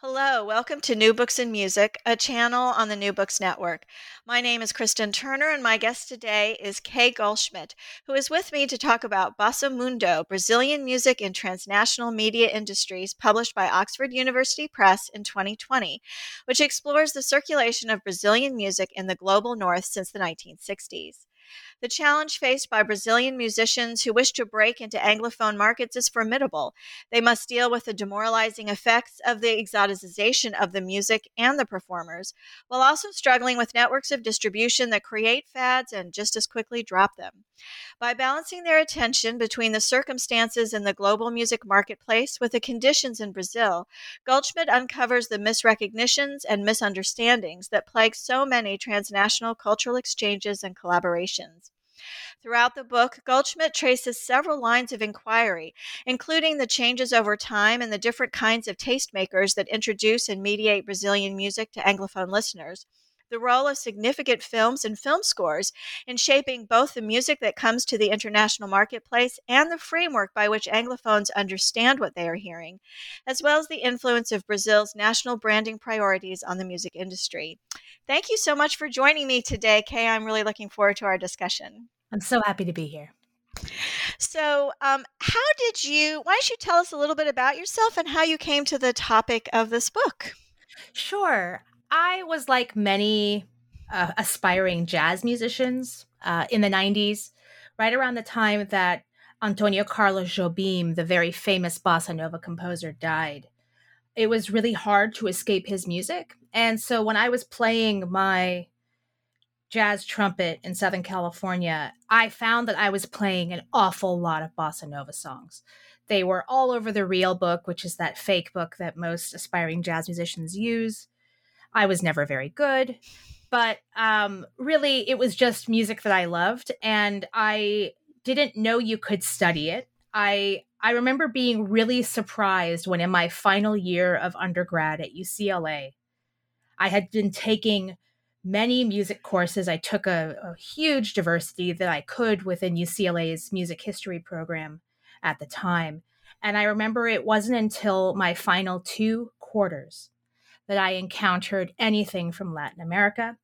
Hello, welcome to New Books and Music, a channel on the New Books Network. My name is Kristen Turner, and my guest today is Kay Goldschmitt, who is with me to talk about Bossa Mundo, Brazilian Music in Transnational Media Industries, published by Oxford University Press in 2020, which explores the circulation of Brazilian music in the global north since the 1960s. The challenge faced by Brazilian musicians who wish to break into Anglophone markets is formidable. They must deal with the demoralizing effects of the exoticization of the music and the performers, while also struggling with networks of distribution that create fads and just as quickly drop them. By balancing their attention between the circumstances in the global music marketplace with the conditions in Brazil, Goldschmitt uncovers the misrecognitions and misunderstandings that plague so many transnational cultural exchanges and collaborations. Throughout the book, Goldschmitt traces several lines of inquiry, including the changes over time and the different kinds of tastemakers that introduce and mediate Brazilian music to Anglophone listeners, the role of significant films and film scores in shaping both the music that comes to the international marketplace and the framework by which Anglophones understand what they are hearing, as well as the influence of Brazil's national branding priorities on the music industry. Thank you so much for joining me today, Kay. I'm really looking forward to our discussion. I'm so happy to be here. So, um, how did you? Why don't you tell us a little bit about yourself and how you came to the topic of this book? Sure. I was like many uh, aspiring jazz musicians uh, in the 90s, right around the time that Antonio Carlos Jobim, the very famous bossa nova composer, died. It was really hard to escape his music. And so when I was playing my jazz trumpet in Southern California, I found that I was playing an awful lot of bossa nova songs. They were all over the Real Book, which is that fake book that most aspiring jazz musicians use. I was never very good, but um, really, it was just music that I loved, and I didn't know you could study it. I I remember being really surprised when in my final year of undergrad at UCLA, I had been taking many music courses. I took a, a, huge diversity that I could within UCLA's music history program at the time. And I remember it wasn't until my final two quarters that I encountered anything from Latin America.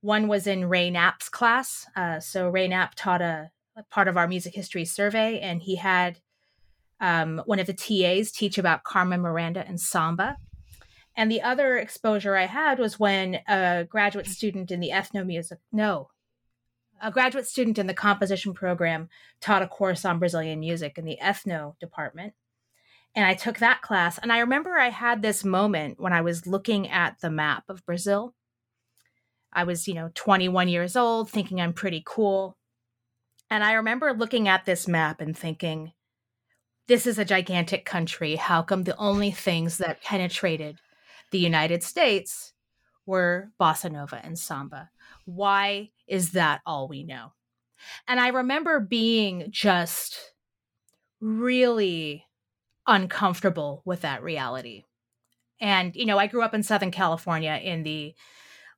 One was in Ray Knapp's class. Uh, so Ray Knapp taught a, a, part of our music history survey, and he had um, one of the TAs teach about Carmen Miranda and samba. And the other exposure I had was when a graduate student in the ethno music, no, a graduate student in the composition program taught a course on Brazilian music in the ethno department and I took that class. And I remember I had this moment when I was looking at the map of Brazil. I was, you know, 21 years old, thinking I'm pretty cool. And I remember looking at this map and thinking, this is a gigantic country. How come the only things that penetrated the United States were bossa nova and samba? Why is that all we know? And I remember being just really uncomfortable with that reality. And, you know, I grew up in Southern California in the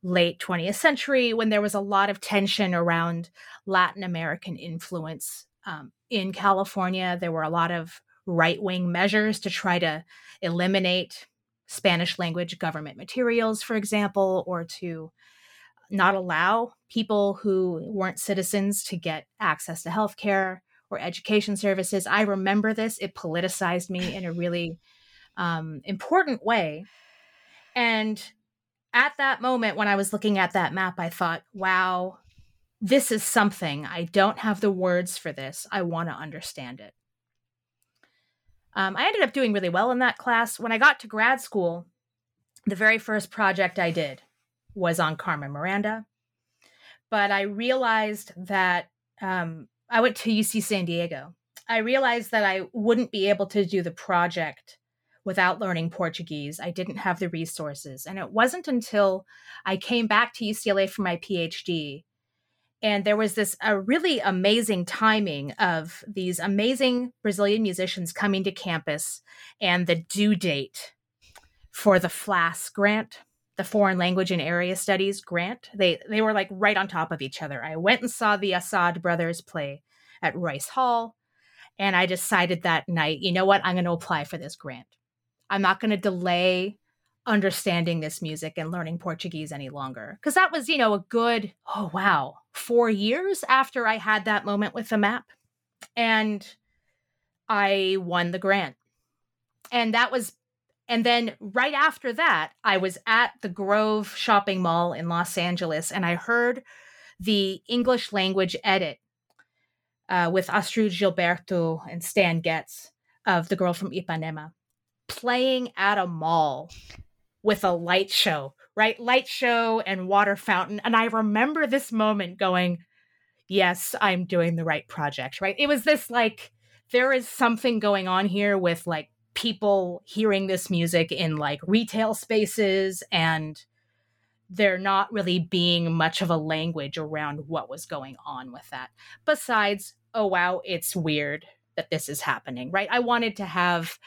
late 20th century when there was a lot of tension around Latin American influence um, in California. There were a lot of right wing measures to try to eliminate Spanish language government materials, for example, or to not allow people who weren't citizens to get access to healthcare or education services. I remember this. It politicized me in a really um, important way. And at that moment, when I was looking at that map, I thought, wow, this is something. I don't have the words for this. I want to understand it. Um, I ended up doing really well in that class. When I got to grad school, the very first project I did was on Carmen Miranda. But I realized that um, I went to UC San Diego. I realized that I wouldn't be able to do the project without learning Portuguese. I didn't have the resources. And it wasn't until I came back to UCLA for my PhD and there was this a really amazing timing of these amazing Brazilian musicians coming to campus and the due date for the FLAS grant, the Foreign Language and Area Studies grant. They they were like right on top of each other. I went and saw the Assad brothers play at Royce Hall, and I decided that night, you know what, I'm going to apply for this grant. I'm not going to delay understanding this music and learning Portuguese any longer. Because that was, you know, a good, oh, wow, four years after I had that moment with the map. And I won the grant. And that was, and then right after that, I was at the Grove shopping mall in Los Angeles and I heard the English language edit uh, with Astrud Gilberto and Stan Getz of The Girl from Ipanema playing at a mall with a light show, right? Light show and water fountain. And I remember this moment going, yes, I'm doing the right project, right? It was this like, there is something going on here with like people hearing this music in like retail spaces and there not really being much of a language around what was going on with that. Besides, oh wow, it's weird that this is happening, right? I wanted to have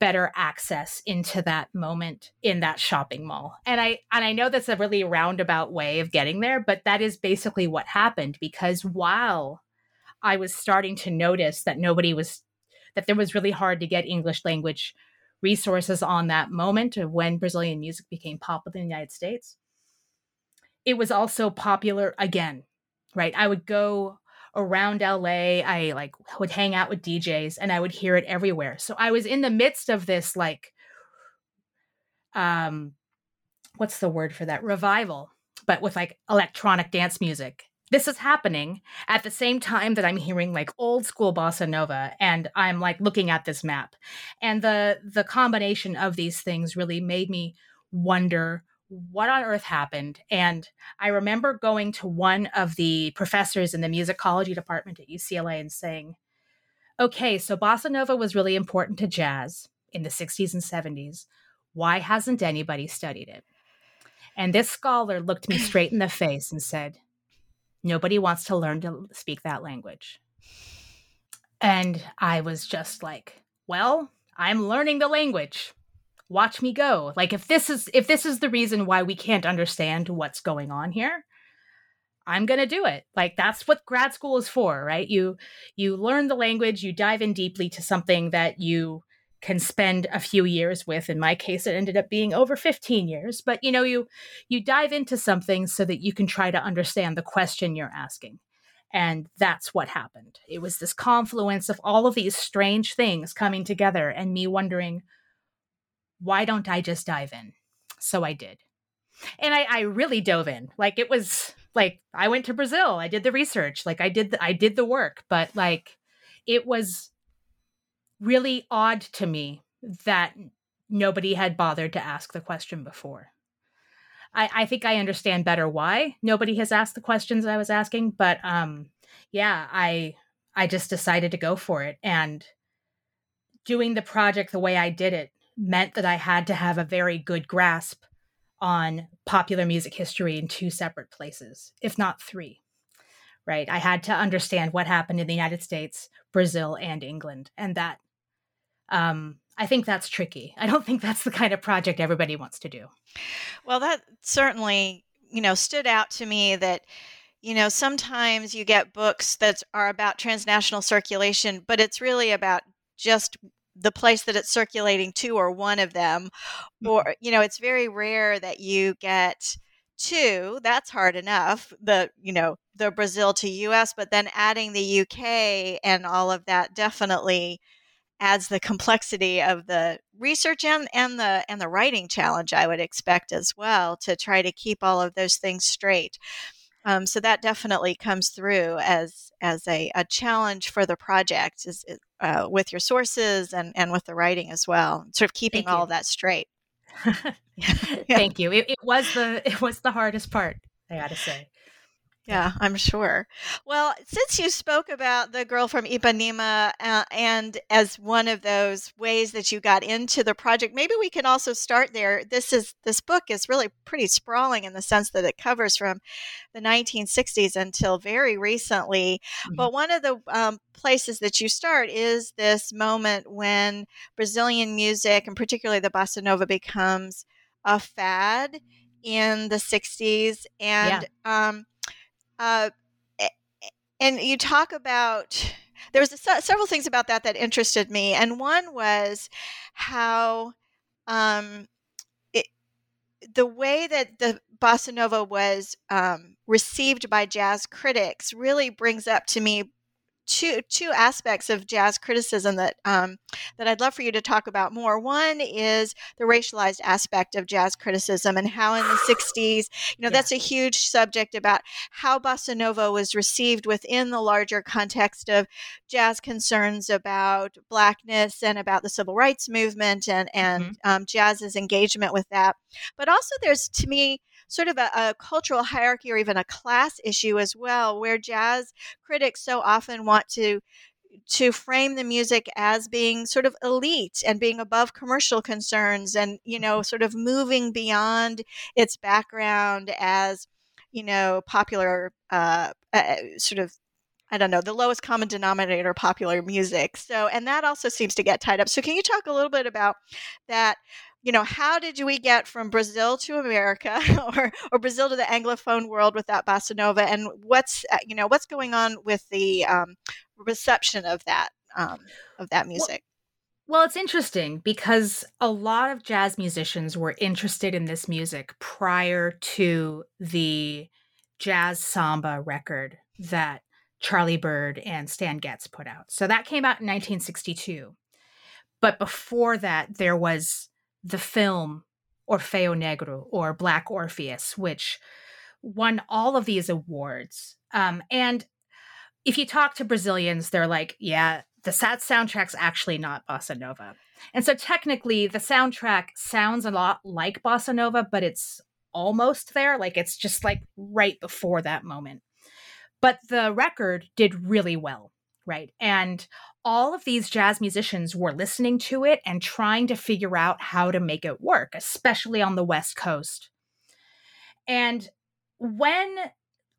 better access into that moment in that shopping mall. And I and I know that's a really roundabout way of getting there, but that is basically what happened because while I was starting to notice that nobody was that there was really hard to get English language resources on that moment of when Brazilian music became popular in the United States. It was also popular again, right? I would go around LA. I like would hang out with DJs and I would hear it everywhere. So I was in the midst of this like um what's the word for that? Revival, but with like electronic dance music. This is happening at the same time that I'm hearing like old school bossa nova and I'm like looking at this map. And the the combination of these things really made me wonder what on earth happened? And I remember going to one of the professors in the musicology department at UCLA and saying, okay, so bossa nova was really important to jazz in the 60s and 70s. Why hasn't anybody studied it? And this scholar looked me straight in the face and said, nobody wants to learn to speak that language. And I was just like, well, I'm learning the language watch me go. Like if this is if this is the reason why we can't understand what's going on here i'm going to do it. Like that's what grad school is for right? You you learn the language you dive in deeply to something that you can spend a few years with. In my case it ended up being over 15 years. But you know you you dive into something so that you can try to understand the question you're asking. And that's what happened. It was this confluence of all of these strange things coming together and me wondering why don't I just dive in? So I did. And I, I really dove in. Like it was like I went to Brazil. I did the research. Like I did the, I did the work, but like it was really odd to me that nobody had bothered to ask the question before. I, I think I understand better why nobody has asked the questions I was asking, but um yeah, I I just decided to go for it and doing the project the way I did it meant that I had to have a very good grasp on popular music history in two separate places, if not three. Right? I had to understand what happened in the United States, Brazil, and England. And that, um, I think that's tricky. I don't think that's the kind of project everybody wants to do. Well, that certainly, you know, stood out to me that you know sometimes you get books that are about transnational circulation but it's really about just the place that it's circulating to or one of them mm-hmm. or you know it's very rare that you get two that's hard enough the you know the brazil to us but then adding the uk and all of that definitely adds the complexity of the research and, and the and the writing challenge i would expect as well to try to keep all of those things straight um, so that definitely comes through as as a, a challenge for the project is, uh, with your sources and and with the writing as well. Sort of keeping all of that straight. yeah. Thank you. It, it was the it was the hardest part. I got to say. Yeah, I'm sure. Well, since you spoke about the girl from Ipanema uh, and as one of those ways that you got into the project, maybe we can also start there. This is this book is really pretty sprawling in the sense that it covers from the 1960s until very recently. Mm-hmm. But one of the um, places that you start is this moment when Brazilian music, and particularly the bossa nova, becomes a fad in the 60s and yeah. um, uh, and you talk about there was a, several things about that that interested me, and one was how um, it, the way that the bossa nova was um, received by jazz critics really brings up to me two two aspects of jazz criticism that um, that I'd love for you to talk about more. One is the racialized aspect of jazz criticism and how in the '60s, you know, yeah. that's a huge subject about how bossa nova was received within the larger context of jazz concerns about blackness and about the civil rights movement and and mm-hmm. um, jazz's engagement with that. But also, there's to me sort of a, a cultural hierarchy or even a class issue as well, where jazz critics so often want to to frame the music as being sort of elite and being above commercial concerns and you know sort of moving beyond its background as you know popular uh, uh, sort of I don't know, the lowest common denominator popular music. So, and that also seems to get tied up. So, can you talk a little bit about that you know, how did we get from Brazil to America or, or Brazil to the Anglophone world with that bossa nova? And what's, uh, you know, what's going on with the um, reception of that, um, of that music? Well, well, it's interesting because a lot of jazz musicians were interested in this music prior to the jazz samba record that Charlie Byrd and Stan Getz put out. So that came out in 1962. But before that, there was the film Orfeu Negro or Black Orpheus, which won all of these awards. Um, and if you talk to Brazilians, they're like, yeah, the sad soundtrack's actually not bossa nova. And so technically, the soundtrack sounds a lot like bossa nova, but it's almost there. Like it's just like right before that moment. But the record did really well, right? And all of these jazz musicians were listening to it and trying to figure out how to make it work, especially on the West Coast. And when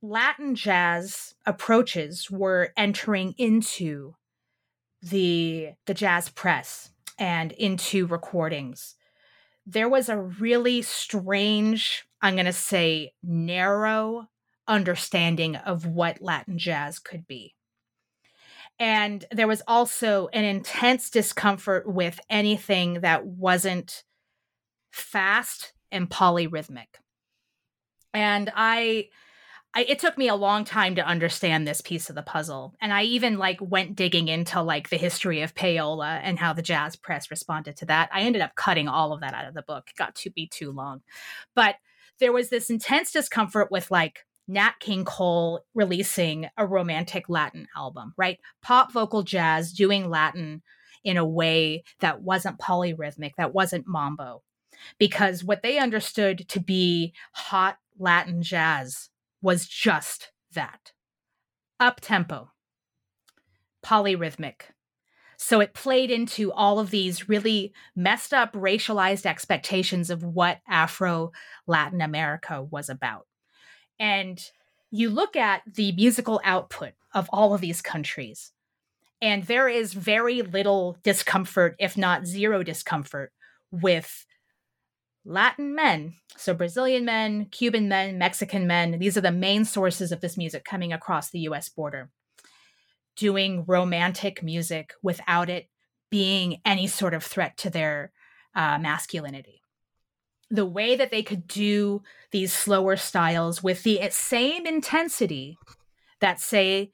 Latin jazz approaches were entering into the the jazz press and into recordings, there was a really strange, I'm going to say narrow understanding of what Latin jazz could be. And there was also an intense discomfort with anything that wasn't fast and polyrhythmic. And I, I, it took me a long time to understand this piece of the puzzle. And I even like went digging into like the history of payola and how the jazz press responded to that. I ended up cutting all of that out of the book. It got to be too long. But there was this intense discomfort with like Nat King Cole releasing a romantic Latin album, right? Pop vocal jazz doing Latin in a way that wasn't polyrhythmic, that wasn't mambo. Because what they understood to be hot Latin jazz was just that up tempo, polyrhythmic. So it played into all of these really messed up racialized expectations of what Afro Latin America was about. And you look at the musical output of all of these countries, and there is very little discomfort, if not zero discomfort, with Latin men. So, Brazilian men, Cuban men, Mexican men, these are the main sources of this music coming across the US border. Doing romantic music without it being any sort of threat to their uh, masculinity the way that they could do these slower styles with the same intensity that say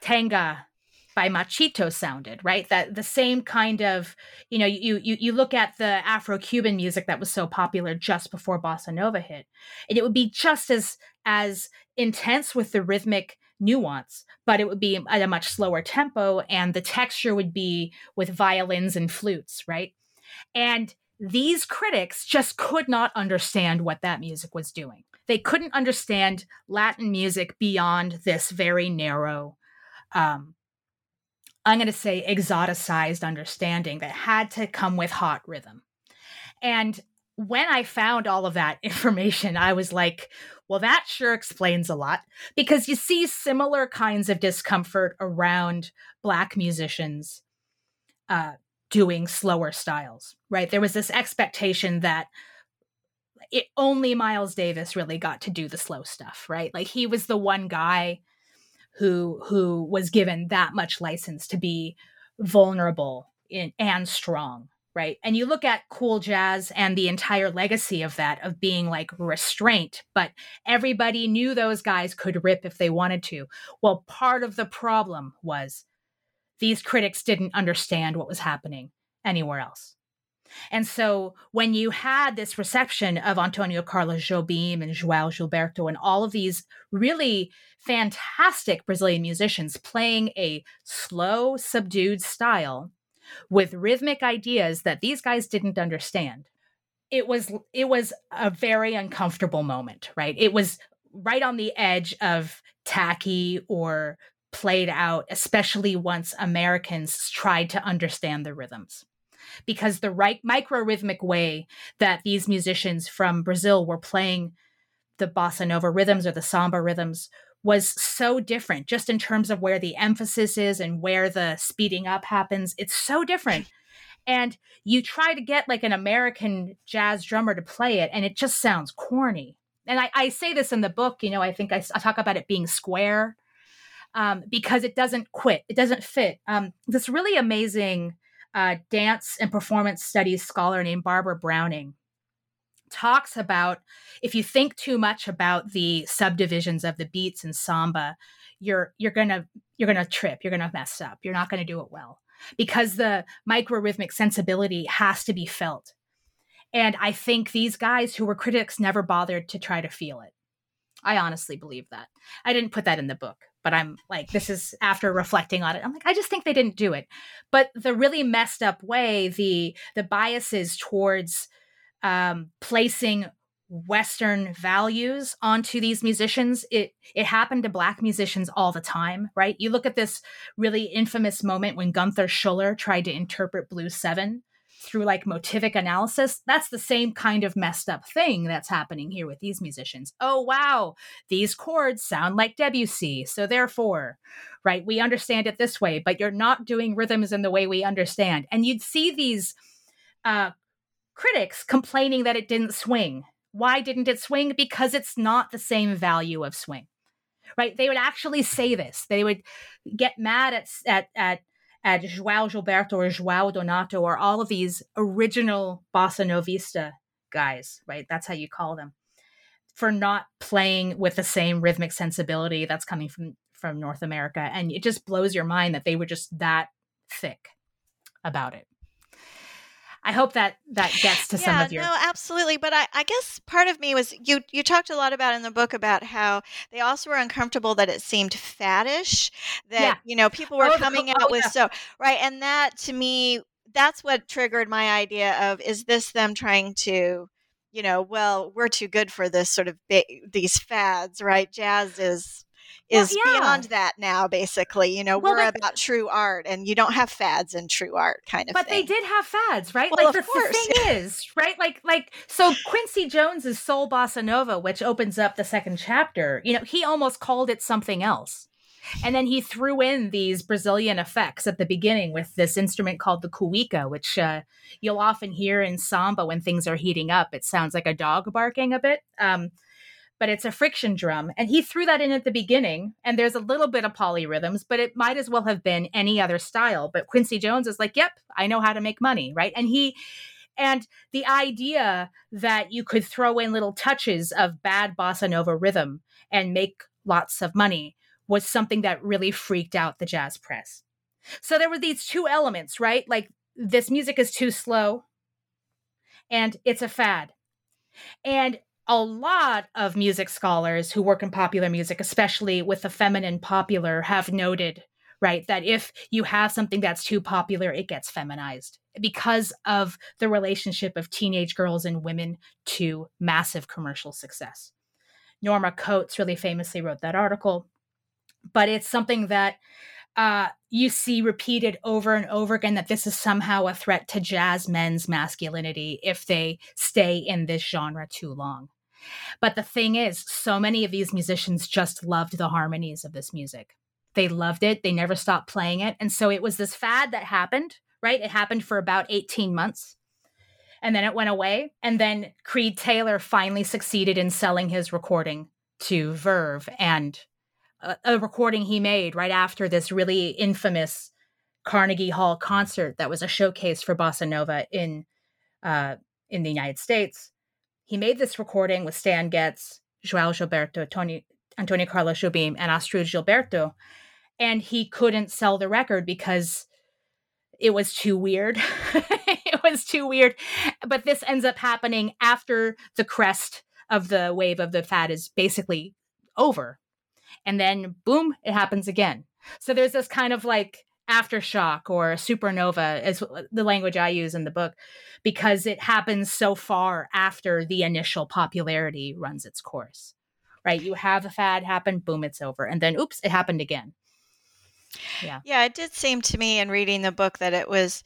Tanga by Machito sounded, right? That the same kind of, you know, you you you look at the Afro-Cuban music that was so popular just before bossa nova hit, and it would be just as as intense with the rhythmic nuance, but it would be at a much slower tempo and the texture would be with violins and flutes, right? And these critics just could not understand what that music was doing. they couldn't understand Latin music beyond this very narrow, um, I'm going to say exoticized understanding that had to come with hot rhythm. And when I found all of that information, I was like, well, that sure explains a lot because you see similar kinds of discomfort around Black musicians uh, doing slower styles, right? There was this expectation that it only Miles Davis really got to do the slow stuff, right? Like he was the one guy who who was given that much license to be vulnerable in, and strong right and you look at cool jazz and the entire legacy of that of being like restraint but everybody knew those guys could rip if they wanted to well part of the problem was these critics didn't understand what was happening anywhere else and so when you had this reception of Antonio Carlos Jobim and João Gilberto and all of these really fantastic Brazilian musicians playing a slow, subdued style with rhythmic ideas that these guys didn't understand, it was it was a very uncomfortable moment, right? It was right on the edge of tacky or played out, especially once Americans tried to understand the rhythms. Because the right micro rhythmic way that these musicians from Brazil were playing the bossa nova rhythms or the samba rhythms was so different just in terms of where the emphasis is and where the speeding up happens. It's so different. And you try to get like an american jazz drummer to play it and it just sounds corny. And i, I say this in the book you know i think I, I talk about it being square um, because it doesn't quit it doesn't fit. Um, this really amazing uh, dance and performance studies scholar named Barbara Browning talks about if you think too much about the subdivisions of the beats in samba you're you're gonna you're gonna trip you're gonna mess up you're not gonna do it well because the micro rhythmic sensibility has to be felt. And i think these guys who were critics never bothered to try to feel it. I honestly believe that. I didn't put that in the book but I'm like, this is after reflecting on it. I'm like, I just think they didn't do it. But the really messed up way, the the biases towards um, placing Western values onto these musicians, it it happened to black musicians all the time, right? You look at this really infamous moment when Gunther Schuller tried to interpret Blue Seven through like motivic analysis, that's the same kind of messed up thing that's happening here with these musicians. Oh, wow, these chords sound like Debussy. So therefore, right, we understand it this way, but you're not doing rhythms in the way we understand. And you'd see these uh, critics complaining that it didn't swing. Why didn't it swing? Because it's not the same value of swing. Right? They would actually say this. They would get mad at at at at João Gilberto or João Donato or all of these original bossa novista guys, right? That's how you call them, for not playing with the same rhythmic sensibility that's coming from from North America, and it just blows your mind that they were just that thick about it. I hope that that gets to yeah, some of your. No, absolutely. But I, I guess part of me was you. You talked a lot about in the book about how they also were uncomfortable that it seemed faddish. That Yeah. you know people were Oh, coming oh, out with yeah. so right, and that to me, that's what triggered my idea of is this them trying to, you know, well, we're too good for this sort of ba- these fads, right? Jazz is. Well, Is yeah. beyond that now, basically. You know, Well, we're but- about true art, and you don't have fads in true art, kind of But thing. they did have fads, right? Well, like of the, the course. thing is, right? Like like so Quincy Jones's Soul Bossa Nova, which opens up the second chapter, you know, he almost called it something else. And then he threw in these Brazilian effects at the beginning with this instrument called the cuica, which uh, you'll often hear in samba when things are heating up. It sounds like a dog barking a bit. Um, but it's a friction drum. And he threw that in at the beginning. And there's a little bit of polyrhythms, but it might as well have been any other style. But Quincy Jones is like, yep, I know how to make money, right? And he, and the idea that you could throw in little touches of bad bossa nova rhythm and make lots of money was something that really freaked out the jazz press. So there were these two elements, right? Like this music is too slow and it's a fad. And a lot of music scholars who work in popular music, especially with the feminine popular, have noted, right, that if you have something that's too popular, it gets feminized because of the relationship of teenage girls and women to massive commercial success. Norma Coates really famously wrote that article. But it's something that uh, you see repeated over and over again that this is somehow a threat to jazz men's masculinity if they stay in this genre too long. But the thing is, so many of these musicians just loved the harmonies of this music. They loved it. They never stopped playing it. And so it was this fad that happened, right? It happened for about 18 months and then it went away. And then Creed Taylor finally succeeded in selling his recording to Verve and a, a recording he made right after this really infamous Carnegie Hall concert that was a showcase for bossa nova in uh, in the United States. He made this recording with Stan Getz, Joao Gilberto, Tony, Antonio Carlos Jobim, and Astrud Gilberto, and he couldn't sell the record because it was too weird. it was too weird. But this ends up happening after the crest of the wave of the fad is basically over. And then boom, it happens again. So there's this kind of like aftershock or supernova is the language I use in the book because it happens so far after the initial popularity runs its course. Right? You have a fad happen, boom, it's over. And then oops, it happened again. Yeah. Yeah, it did seem to me in reading the book that it was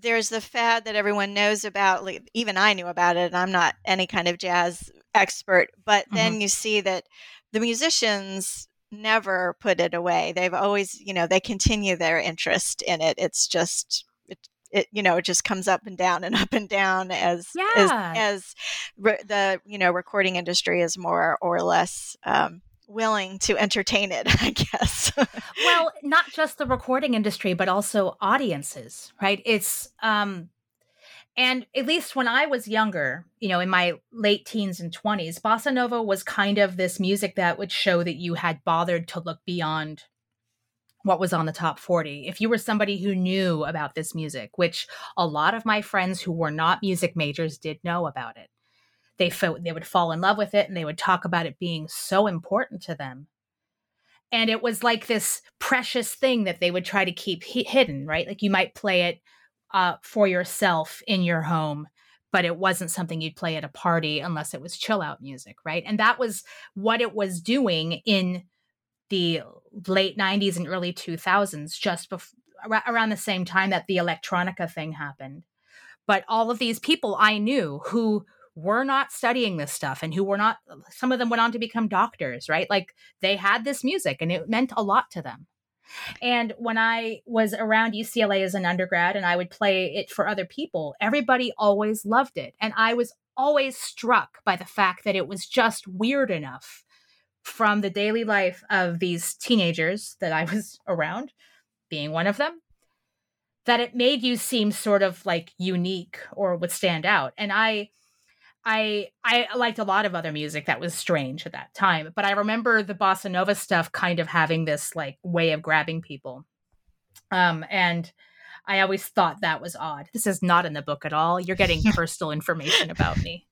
there's the fad that everyone knows about. Like, even I knew about it, and I'm not any kind of jazz expert. But then mm-hmm. you see that the musicians never put it away. They've always, you know, they continue their interest in it. It's just it, it you know, it just comes up and down and up and down as yeah. as, as re- the you know recording industry is more or less um, willing to entertain it, I guess. well, not just the recording industry, but also audiences, right? It's um and at least when I was younger, you know, in my late teens and 20s, bossa nova was kind of this music that would show that you had bothered to look beyond what was on the top 40. If you were somebody who knew about this music, which a lot of my friends who were not music majors did know about it they felt they would fall in love with it and they would talk about it being so important to them and it was like this precious thing that they would try to keep hidden right like you might play it uh, for yourself in your home but it wasn't something you'd play at a party unless it was chill out music right? And that was what it was doing in the late 90s and early 2000s just before around the same time that the electronica thing happened. But all of these people i knew who were not studying this stuff and who were not some of them went on to become doctors right? Like they had this music and it meant a lot to them and when i was around ucla as an undergrad and i would play it for other people everybody always loved it. And i was always struck by the fact that it was just weird enough from the daily life of these teenagers that i was around being one of them that it made you seem sort of like unique or would stand out. And i I I liked a lot of other music that was strange at that time, but I remember the bossa nova stuff kind of having this like way of grabbing people. Um and I always thought that was odd. This is not in the book at all. You're getting personal information about me.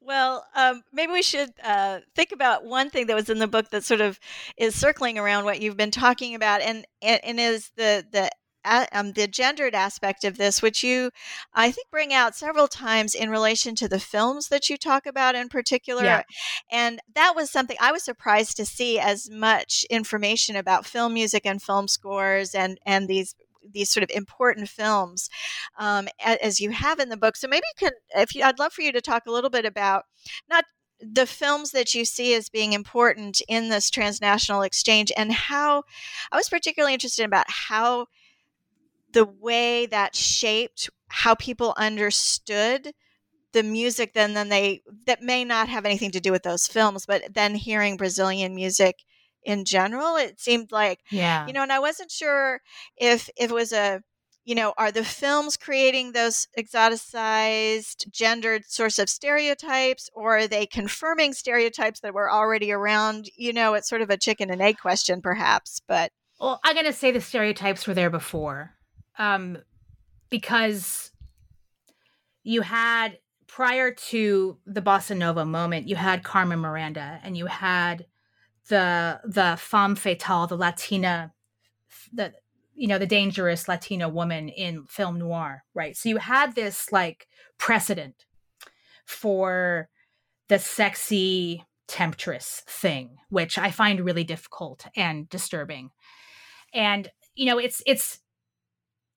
Well, um, maybe we should uh, think about one thing that was in the book that sort of is circling around what you've been talking about, and and, and is the the um, the gendered aspect of this, which you, I think, bring out several times in relation to the films that you talk about in particular. Yeah. And that was something I was surprised to see as much information about film music and film scores and and these these sort of important films um, as you have in the book. So maybe you can, if you, I'd love for you to talk a little bit about not the films that you see as being important in this transnational exchange and how I was particularly interested about how the way that shaped how people understood the music then then they that may not have anything to do with those films but then hearing brazilian music in general it seemed like yeah. you know and i wasn't sure if if it was a you know are the films creating those exoticized gendered sorts of stereotypes or are they confirming stereotypes that were already around? You know it's sort of a chicken and egg question perhaps but well i'm going to say the stereotypes were there before um, because you had prior to the bossa nova moment, you had Carmen Miranda and you had the the femme fatale, the Latina, the you know the dangerous Latina woman in film noir, right? So you had this like precedent for the sexy temptress thing, which I find really difficult and disturbing. And you know, it's it's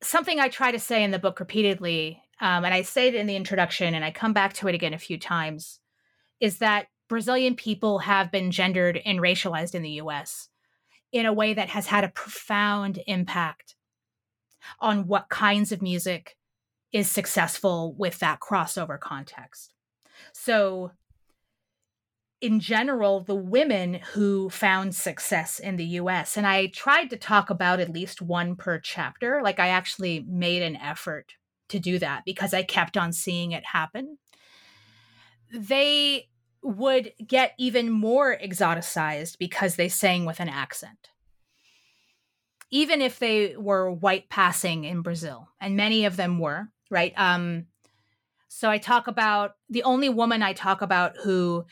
something I try to say in the book repeatedly, um, and I say it in the introduction, and I come back to it again a few times, is that Brazilian people have been gendered and racialized in the U.S. in a way that has had a profound impact on what kinds of music is successful with that crossover context. So in general, the women who found success in the US, and I tried to talk about at least one per chapter. Like I actually made an effort to do that because I kept on seeing it happen. They would get even more exoticized because they sang with an accent. Even if they were white passing in Brazil, and many of them were, right? Um, so I talk about the only woman I talk about who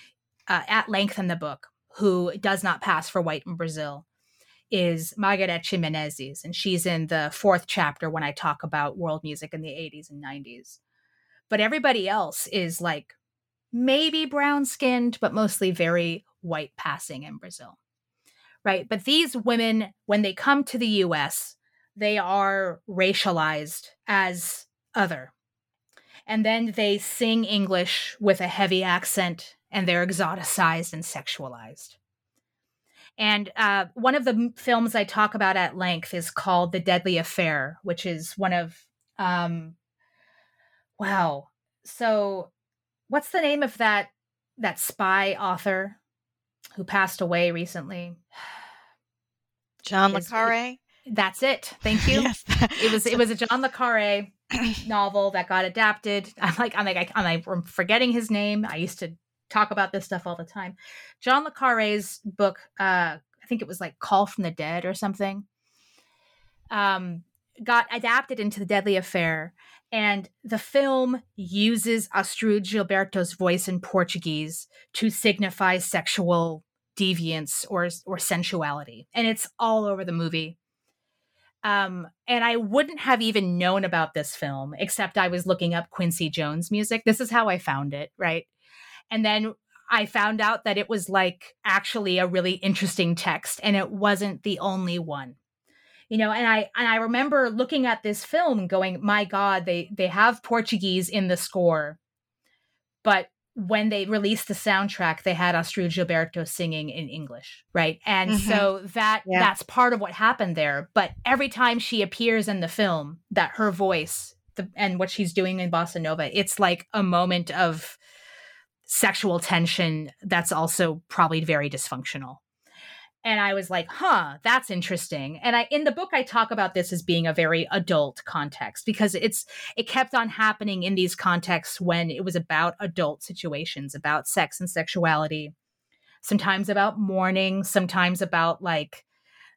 uh, at length in the book who does not pass for white in Brazil is Margareth Menezes, and she's in the fourth chapter when I talk about world music in the 80s and 90s. But everybody else is like maybe brown skinned, but mostly very white passing in Brazil. Right. But these women, when they come to the US, they are racialized as other. And then they sing English with a heavy accent and they're exoticized and sexualized. And uh, one of the films I talk about at length is called The Deadly Affair, which is one of, um, wow. So, what's the name of that that spy author who passed away recently? John le Carre. That's it. Thank you. yes. it was it was a John le Carre novel that got adapted. I'm like I'm like I'm like I'm forgetting his name. I used to talk about this stuff all the time. John le Carre's book, uh, I think it was like Call from the Dead or something, um, got adapted into The Deadly Affair. And the film uses Astrud Gilberto's voice in Portuguese to signify sexual deviance or or sensuality, and it's all over the movie. Um, and I wouldn't have even known about this film except I was looking up Quincy Jones music. This is how I found it, right? And then I found out that it was like actually a really interesting text and it wasn't the only one. You know, and I and I remember looking at this film going, "My god, they they have Portuguese in the score." But when they released the soundtrack, they had Astrud Gilberto singing in English, right? And mm-hmm. so that yeah. that's part of what happened there. But every time she appears in the film, that her voice the, and what she's doing in bossa nova, it's like a moment of sexual tension that's also probably very dysfunctional. And I was like, huh, that's interesting. And I in the book I talk about this as being a very adult context because it's it kept on happening in these contexts when it was about adult situations, about sex and sexuality, sometimes about mourning, sometimes about like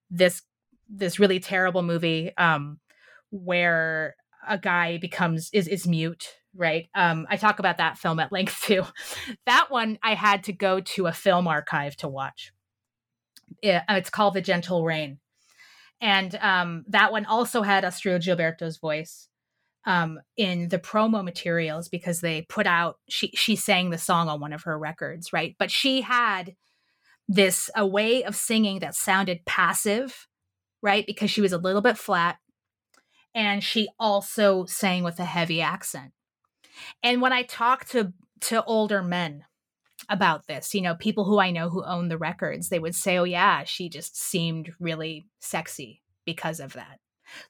this this really terrible movie um where a guy becomes is is mute right? Um, I talk about that film at length too. that one I had to go to a film archive to watch. Uh, it's called The Gentle Rain. And um, that one also had Astrud Gilberto's voice um, in the promo materials because they put out, she, she sang the song on one of her records, right? But she had this, a way of singing that sounded passive, right? Because she was a little bit flat. And she also sang with a heavy accent and when I talk to to older men about this, you know, people who I know who own the records, they would say, "Oh yeah, she just seemed really sexy because of that."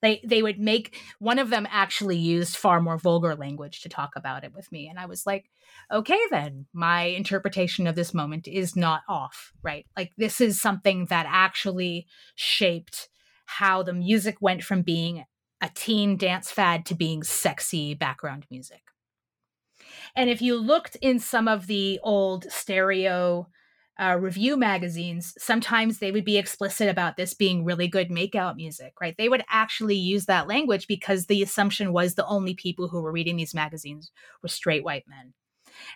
They they would make one of them actually used far more vulgar language to talk about it with me, and I was like, "Okay, then my interpretation of this moment is not off, right? Like this is something that actually shaped how the music went from being a teen dance fad to being sexy background music." And if you looked in some of the old stereo uh, review magazines, sometimes they would be explicit about this being really good makeout music, right? They would actually use that language because the assumption was the only people who were reading these magazines were straight white men.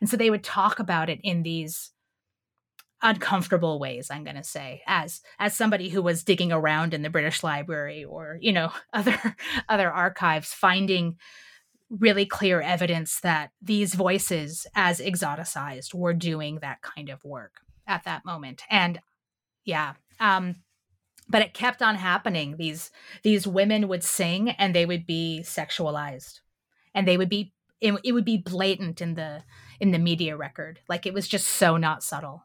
And so they would talk about it in these uncomfortable ways i'm going to say as as somebody who was digging around in the british library or you know other other archives finding really clear evidence that these voices, as exoticized, were doing that kind of work at that moment. And yeah, um, but it kept on happening. These these women would sing and they would be sexualized, and they would be it, it would be blatant in the in the media record. Like it was just so not subtle.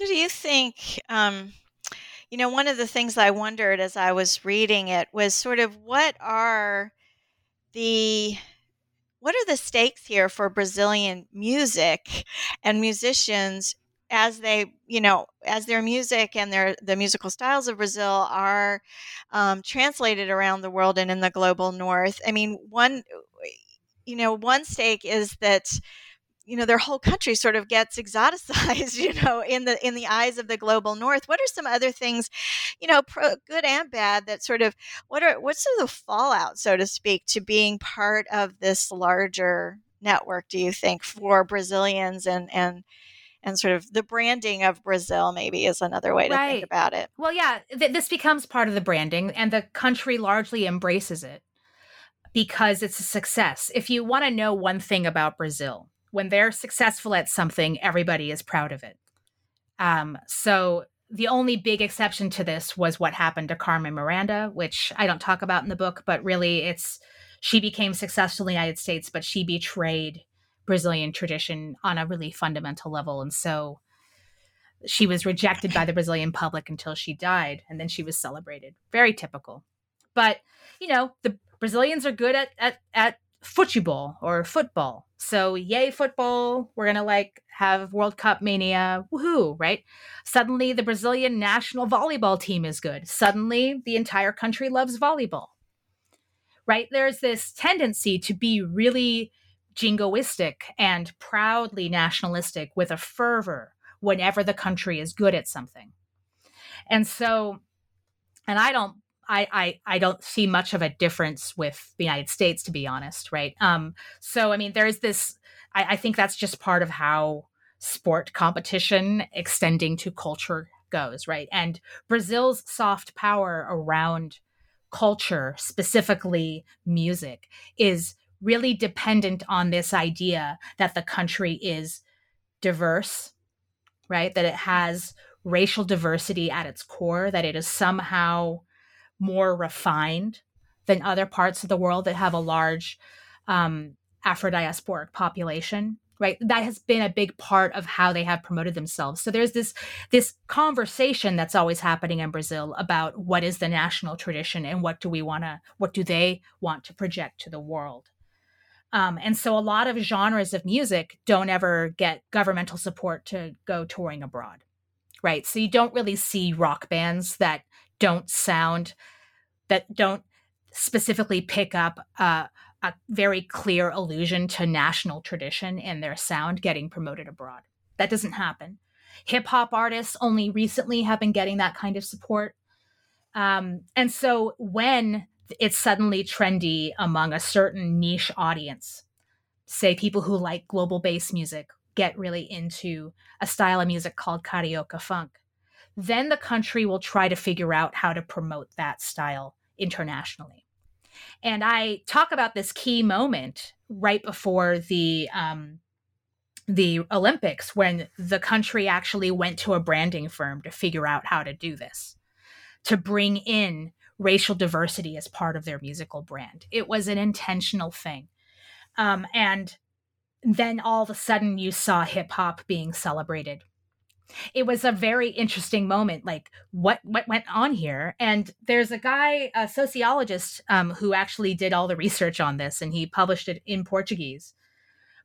So, do you think, um, you know, one of the things I wondered as I was reading it was sort of what are the what are the stakes here for Brazilian music and musicians as they, you know, as their music and their the musical styles of Brazil are um, translated around the world and in the global north? I mean, one, you know, one stake is that you know their whole country sort of gets exoticized you know in the in the eyes of the global north what are some other things you know pro, good and bad that sort of what are what's sort of the fallout so to speak to being part of this larger network do you think for brazilians and and and sort of the branding of Brazil maybe is another way to right. think about it. Well, yeah, th- this becomes part of the branding and the country largely embraces it because it's a success. If you want to know one thing about Brazil, when they're successful at something, everybody is proud of it. Um, so the only big exception to this was what happened to Carmen Miranda, which I don't talk about in the book, but really it's she became successful in the United States, but she betrayed Brazilian tradition on a really fundamental level. And so she was rejected by the Brazilian public until she died, and then she was celebrated. Very typical. But, you know, the Brazilians are good at at, at football or football. So yay football, we're gonna like have World Cup mania, woohoo, right? Suddenly the Brazilian national volleyball team is good. Suddenly the entire country loves volleyball. Right? There's this tendency to be really jingoistic and proudly nationalistic with a fervor whenever the country is good at something. And so and I don't I, I I don't see much of a difference with the United States, to be honest, right? Um, so I mean, there's this. I, I think that's just part of how sport competition extending to culture goes, right? And Brazil's soft power around culture, specifically music, is really dependent on this idea that the country is diverse, right? That it has racial diversity at its core, that it is somehow more refined than other parts of the world that have a large um, Afro-diasporic population right? That has been a big part of how they have promoted themselves. So there's this this conversation that's always happening in brazil about what is the national tradition and what do we want to what do they want to project to the world. Um, and so a lot of genres of music don't ever get governmental support to go touring abroad right? So you don't really see rock bands that don't sound that don't specifically pick up uh, a very clear allusion to national tradition in their sound getting promoted abroad. That doesn't happen. Hip hop artists only recently have been getting that kind of support. Um, and so when it's suddenly trendy among a certain niche audience, say people who like global bass music get really into a style of music called carioca funk, then the country will try to figure out how to promote that style internationally. And I talk about this key moment right before the um, the Olympics when the country actually went to a branding firm to figure out how to do this, to bring in racial diversity as part of their musical brand. It was an intentional thing. Um, and then all of a sudden you saw hip hop being celebrated it was a very interesting moment like what what went on here? And there's a guy a sociologist um, who actually did all the research on this and he published it in portuguese.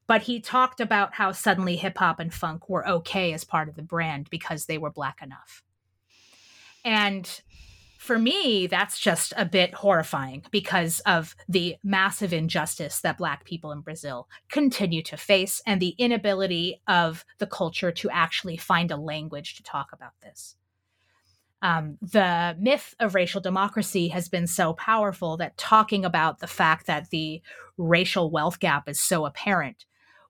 But he talked about how suddenly hip hop and funk were okay as part of the brand because they were black enough. And for me, that's just a bit horrifying because of the massive injustice that Black people in Brazil continue to face and the inability of the culture to actually find a language to talk about this. Um, the myth of racial democracy has been so powerful that talking about the fact that the racial wealth gap is so apparent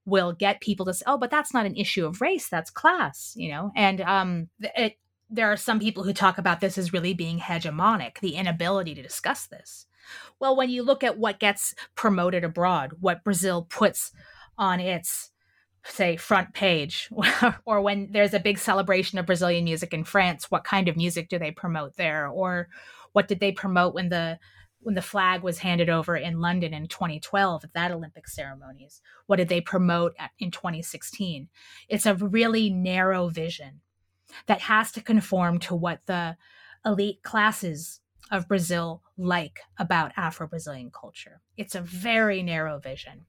will get people to say, "Oh, but that's not an issue of race; that's class," you know. And um, it there are some people who talk about this as really being hegemonic, the inability to discuss this. Well, when you look at what gets promoted abroad, what Brazil puts on its say front page or when there's a big celebration of Brazilian music in France, what kind of music do they promote there or what did they promote when the when the flag was handed over in London in 2012 at that Olympic ceremonies? What did they promote in 2016? It's a really narrow vision that has to conform to what the elite classes of Brazil like about Afro Brazilian culture. It's a very narrow vision.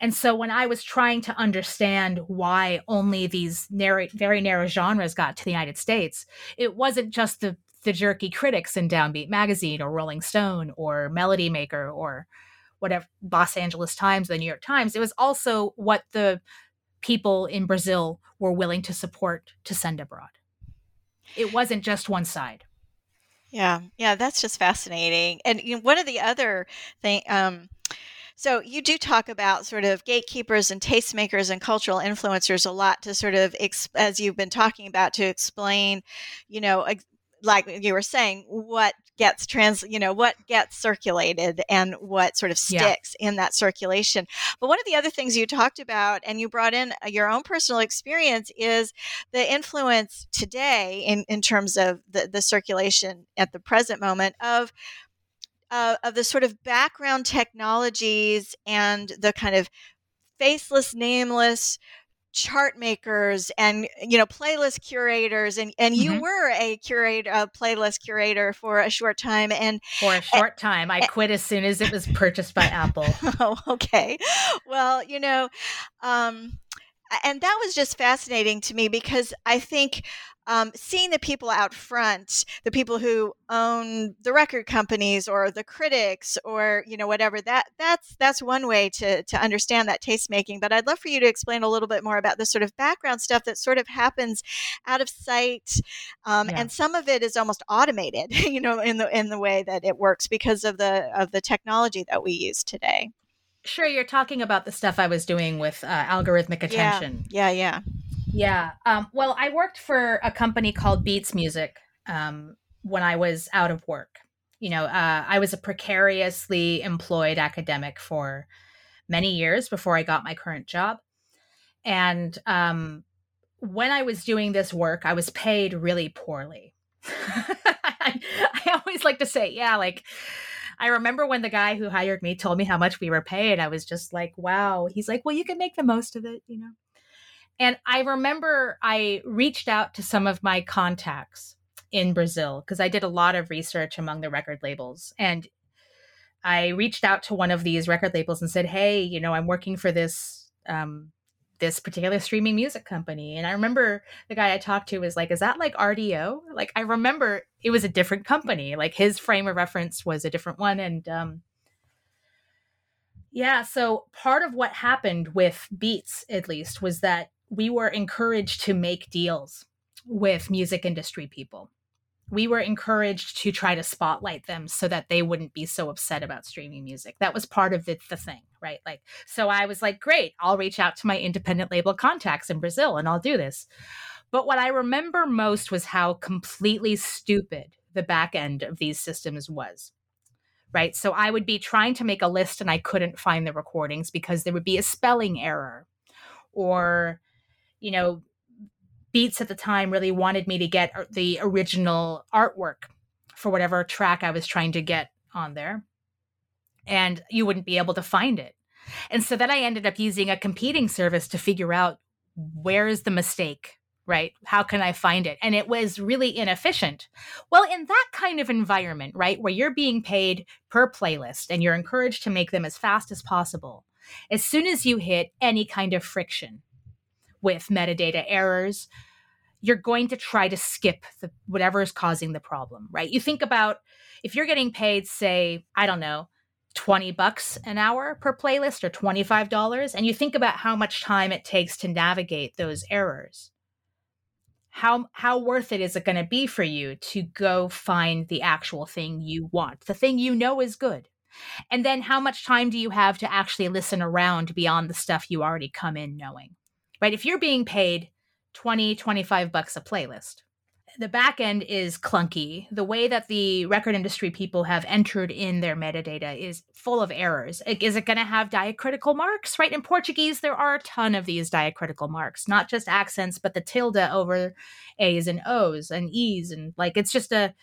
And so when I was trying to understand why only these narrow, very narrow genres got to the United States, it wasn't just the, the jerky critics in Downbeat Magazine or Rolling Stone or Melody Maker or whatever, Los Angeles Times, the New York Times. It was also what the people in Brazil were willing to support to send abroad. It wasn't just one side. Yeah, yeah, that's just fascinating. And you know, one of the other thing, um, so you do talk about sort of gatekeepers and tastemakers and cultural influencers a lot to sort of, as you've been talking about, to explain, you know, like you were saying, what gets trans, you know, what gets circulated and what sort of sticks yeah. in that circulation. But one of the other things you talked about and you brought in uh, your own personal experience is the influence today in, in terms of the, the circulation at the present moment of uh, of the sort of background technologies and the kind of faceless, nameless chart makers and you know playlist curators and and mm-hmm. you were a curator a playlist curator for a short time and for a short time i quit as soon as it was purchased by apple oh okay well you know um and that was just fascinating to me because i think um, seeing the people out front, the people who own the record companies or the critics or you know whatever that that's that's one way to to understand that taste making. But I'd love for you to explain a little bit more about the sort of background stuff that sort of happens out of sight, um, yeah. and some of it is almost automated, you know, in the in the way that it works because of the of the technology that we use today. Sure, you're talking about the stuff I was doing with uh, algorithmic attention. Yeah, yeah. yeah. Yeah. Um, well, I worked for a company called Beats Music um, when I was out of work. You know, uh, I was a precariously employed academic for many years before I got my current job. And um, when I was doing this work, I was paid really poorly. I, I always like to say, yeah, like, I remember when the guy who hired me told me how much we were paid. I was just like, wow. He's like, well, you can make the most of it, you know? And I remember I reached out to some of my contacts in Brazil because I did a lot of research among the record labels. And I reached out to one of these record labels and said, Hey, you know, I'm working for this um, this particular streaming music company. And I remember the guy I talked to was like, Is that like Rdio? Like I remember it was a different company. Like his frame of reference was a different one. And um yeah, so part of what happened with Beats, at least, was that we were encouraged to make deals with music industry people. We were encouraged to try to spotlight them so that they wouldn't be so upset about streaming music. That was part of the, the thing, right? Like, so I was like, great, I'll reach out to my independent label contacts in Brazil and I'll do this. But what I remember most was how completely stupid the back end of these systems was right? So I would be trying to make a list and I couldn't find the recordings because there would be a spelling error or you know, Beats at the time really wanted me to get the original artwork for whatever track I was trying to get on there. And you wouldn't be able to find it. And so then I ended up using a competing service to figure out where is the mistake, right? How can I find it? And it was really inefficient. Well, in that kind of environment, right, where you're being paid per playlist and you're encouraged to make them as fast as possible, as soon as you hit any kind of friction, with metadata errors, you're going to try to skip the whatever is causing the problem, right? You think about if you're getting paid, say, I don't know, 20 bucks an hour per playlist or $25 and you think about how much time it takes to navigate those errors how how worth it is it going to be for you to go find the actual thing you want? The thing you know is good. And then how much time do you have to actually listen around beyond the stuff you already come in knowing right if you're being paid 20 25 bucks a playlist the back end is clunky. The way that the record industry people have entered in their metadata is full of errors. Is it going to have diacritical marks? Right? In Portuguese, there are a ton of these diacritical marks, not just accents, but the tilde over A's and O's and E's. And like it's just a,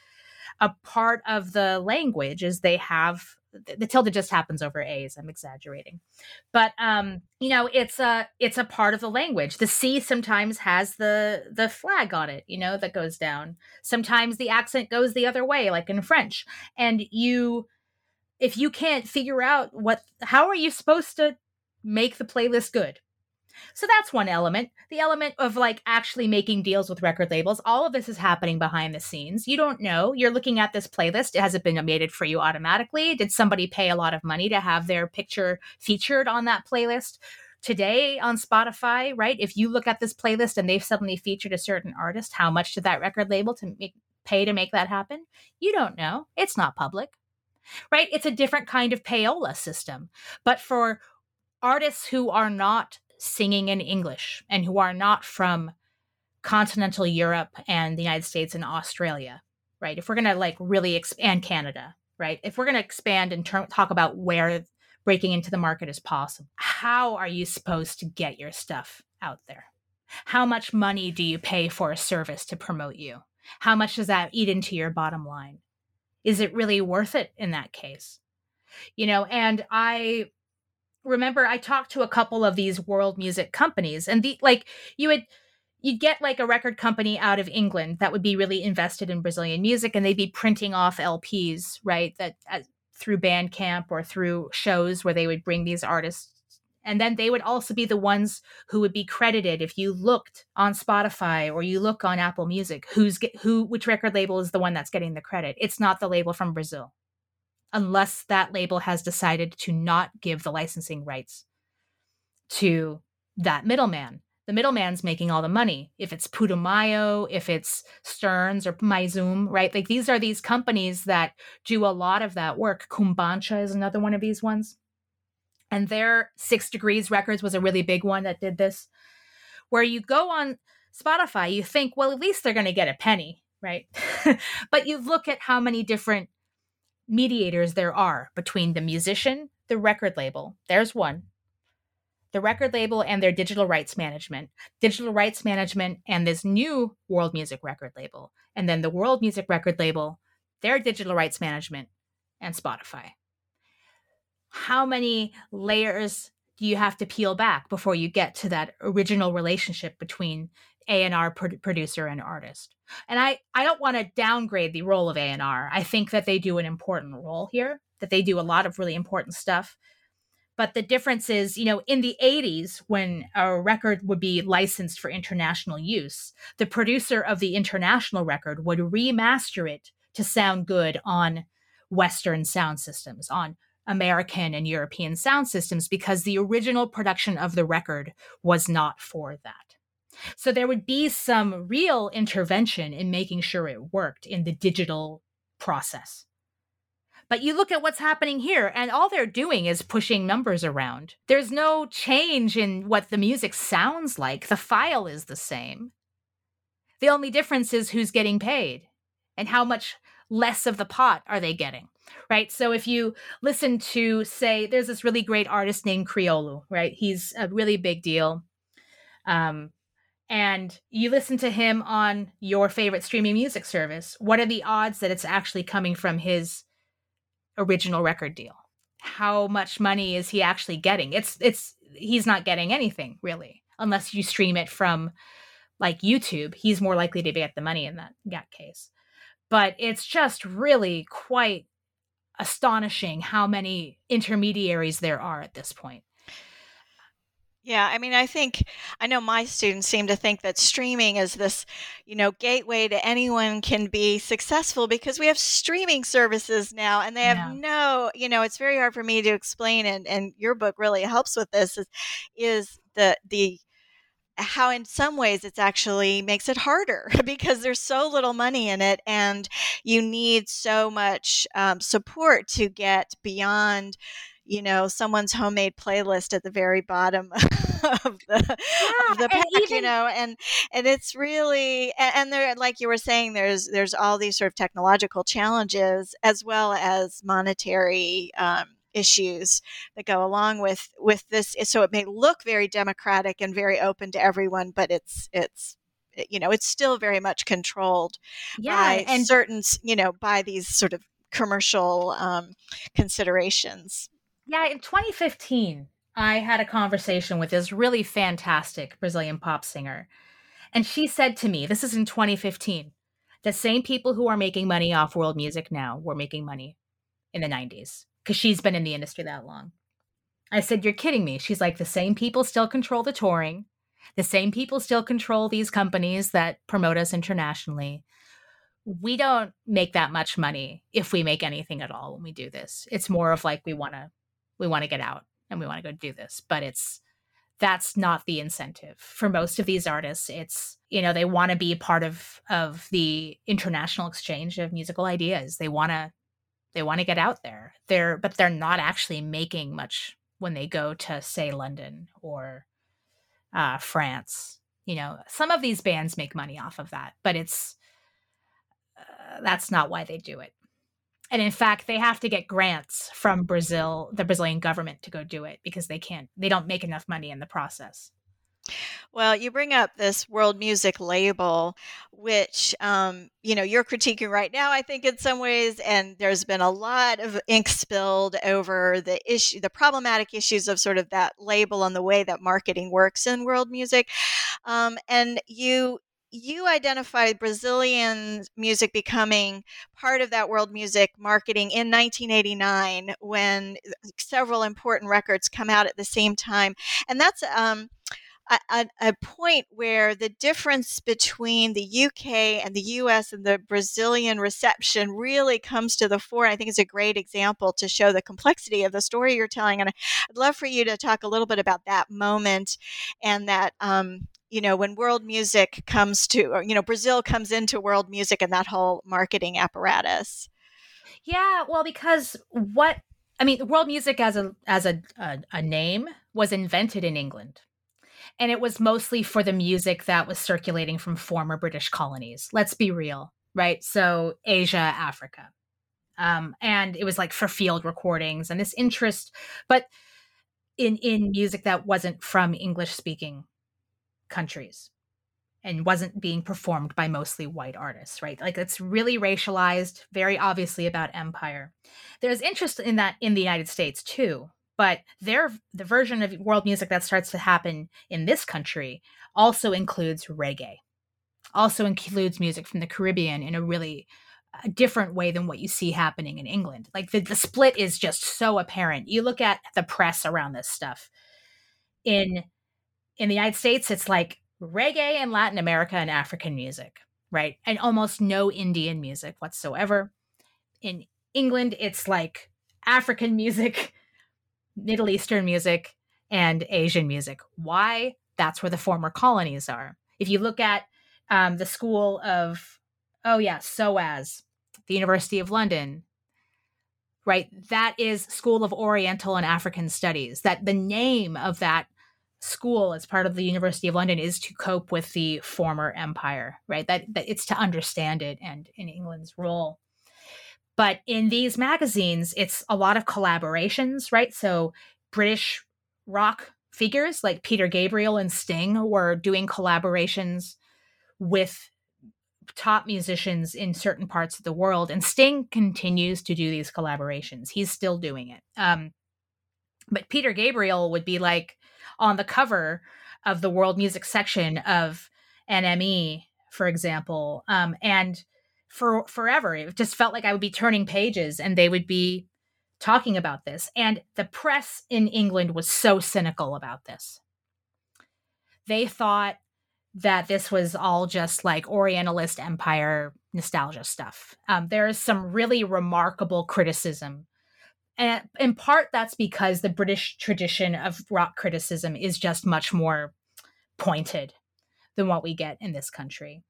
a part of the language is they have the tilde just happens over a's i'm exaggerating. But um you know it's a it's a part of the language. The c sometimes has the the flag on it you know that goes down. Sometimes the accent goes the other way like in french. And you if you can't figure out what how are you supposed to make the playlist good so that's one element. The element of like actually making deals with record labels. All of this is happening behind the scenes. You don't know. You're looking at this playlist. Has it been made for you automatically? Did somebody pay a lot of money to have their picture featured on that playlist? Today on Spotify, right? If you look at this playlist and they've suddenly featured a certain artist, how much did that record label to make, pay to make that happen? You don't know. It's not public right? It's a different kind of payola system. But for artists who are not singing in English and who are not from continental Europe and the United States and Australia, right? If we're going to like really expand Canada, right? If we're going to expand and ter- talk about where breaking into the market is possible, how are you supposed to get your stuff out there? How much money do you pay for a service to promote you? How much does that eat into your bottom line? Is it really worth it in that case? You know, and I remember I talked to a couple of these world music companies and the like you would you'd get like a record company out of England that would be really invested in Brazilian music and they'd be printing off LPs, right? That uh, through Bandcamp or through shows where they would bring these artists and then they would also be the ones who would be credited if you looked on Spotify or you look on Apple Music who's get, who which record label is the one that's getting the credit. It's not the label from Brazil unless that label has decided to not give the licensing rights to that middleman. The middleman's making all the money. If it's Putumayo, if it's Sterns or Maizum, right? Like these are these companies that do a lot of that work. Cumbancha is another one of these ones. And their Six Degrees Records was a really big one that did this, where you go on Spotify, you think, well, at least they're going to get a penny, right? but you look at how many different mediators there are between the musician, the record label. There's one. The record label and their digital rights management, digital rights management, and this new world music record label, and then the world music record label, their digital rights management, and Spotify. How many layers do you have to peel back before you get to that original relationship between A&R producer and artist? And I, I don't want to downgrade the role of A&R. I think that they do an important role here, that they do a lot of really important stuff. But the difference is, you know, in the 80s, when a record would be licensed for international use, the producer of the international record would remaster it to sound good on Western sound systems, on American and European sound systems, because the original production of the record was not for that. So there would be some real intervention in making sure it worked in the digital process. But you look at what's happening here, and all they're doing is pushing numbers around. There's no change in what the music sounds like. The file is the same. The only difference is who's getting paid and how much less of the pot are they getting, right? So if you listen to, say, there's this really great artist named Criolo, right? He's a really big deal. Um, and you listen to him on your favorite streaming music service, what are the odds that it's actually coming from his original record deal? How much money is he actually getting? It's it's he's not getting anything really unless you stream it from like YouTube. He's more likely to get the money in that that case. But it's just really quite astonishing how many intermediaries there are at this point. Yeah, I mean, I think I know my students seem to think that streaming is this, you know, gateway to anyone can be successful because we have streaming services now and they have Yeah. no, you know, it's very hard for me to explain and and your book really helps with this is is the the how in some ways it's actually makes it harder because there's so little money in it and you need so much um, support to get beyond you know someone's homemade playlist at the very bottom of the of the pack you know and and it's really and, and there like you were saying there's there's all these sort of technological challenges as well as monetary um, issues that go along with with this. So it may look very democratic and very open to everyone but it's it's you know it's still very much controlled Yeah, by and certain you know by these sort of commercial um, considerations Yeah, in 2015, I had a conversation with this really fantastic Brazilian pop singer. And she said to me, this is in 2015, the same people who are making money off world music now were making money in the 90s because she's been in the industry that long. I said, You're kidding me. She's like, The same people still control the touring. The same people still control these companies that promote us internationally. We don't make that much money if we make anything at all when we do this. It's more of like we want to we want to get out and we want to go do this but it's that's not the incentive. For most of these artists it's you know they want to be part of of the international exchange of musical ideas. They want to they want to get out there. They're but they're not actually making much when they go to say london or uh france. You know some of these bands make money off of that but it's uh, that's not why they do it and in fact they have to get grants from brazil the brazilian government to go do it because they can't they don't make enough money in the process Well, you bring up this world music label, which um, you know you're critiquing right now. I think in some ways, and there's been a lot of ink spilled over the issue, the problematic issues of sort of that label and the way that marketing works in world music. Um, and you you identify Brazilian music becoming part of that world music marketing in 1989 when several important records come out at the same time, and that's um, a, a, a point where the difference between the UK and the US and the Brazilian reception really comes to the fore. I think it's a great example to show the complexity of the story you're telling. And I'd love for you to talk a little bit about that moment and that. Um, you know, when world music comes to, or, you know, Brazil comes into world music and that whole marketing apparatus. yeah well because what i mean world music as a as a, a, a name was invented in england and it was mostly for the music that was circulating from former british colonies let's be real right so asia africa um, and it was like for field recordings and this interest but in in music that wasn't from english speaking countries and wasn't being performed by mostly white artists right? Like it's really racialized very obviously about empire. There's interest in that in the united states too but their the version of world music that starts to happen in this country also includes reggae also includes music from the caribbean in a really uh, different way than what you see happening in england. Like the, the split is just so apparent. You look at the press around this stuff. In in the united states it's like reggae and latin america and african music right and almost no indian music whatsoever in england it's like african music Middle Eastern music and Asian music. Why? That's where the former colonies are. If you look at um, the school of, oh yeah, SOAS, the University of London, right? That is School of Oriental and African Studies. That the name of that school as part of the University of London is to cope with the former empire, right? That, that it's to understand it and in England's role. But in these magazines, it's a lot of collaborations, right? So British rock figures like Peter Gabriel and Sting were doing collaborations with top musicians in certain parts of the world. And Sting continues to do these collaborations. He's still doing it. Um, but Peter Gabriel would be like on the cover of the world music section of NME, for example. Um, and for forever. It just felt like I would be turning pages and they would be talking about this. And the press in England was so cynical about this. they thought that this was all just like Orientalist empire nostalgia stuff. Um, there is some really remarkable criticism. And in part, that's because the British tradition of rock criticism is just much more pointed than what we get in this country.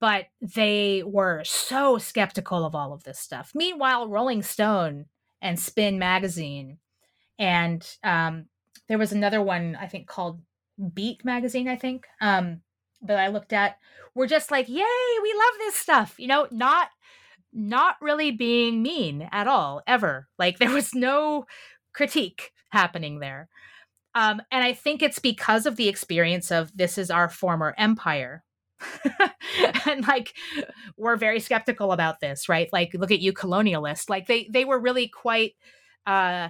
But they were so skeptical of all of this stuff. Meanwhile, Rolling Stone and Spin Magazine, and um, there was another one I think called Beat Magazine, I think. Um, that I looked at were just like, "Yay, we love this stuff." You know, not not really being mean at all ever. Like there was no critique happening there. Um, and I think it's because of the experience of this is our former empire. and like we're very skeptical about this, right? Like look at you colonialists. Like they they were really quite uh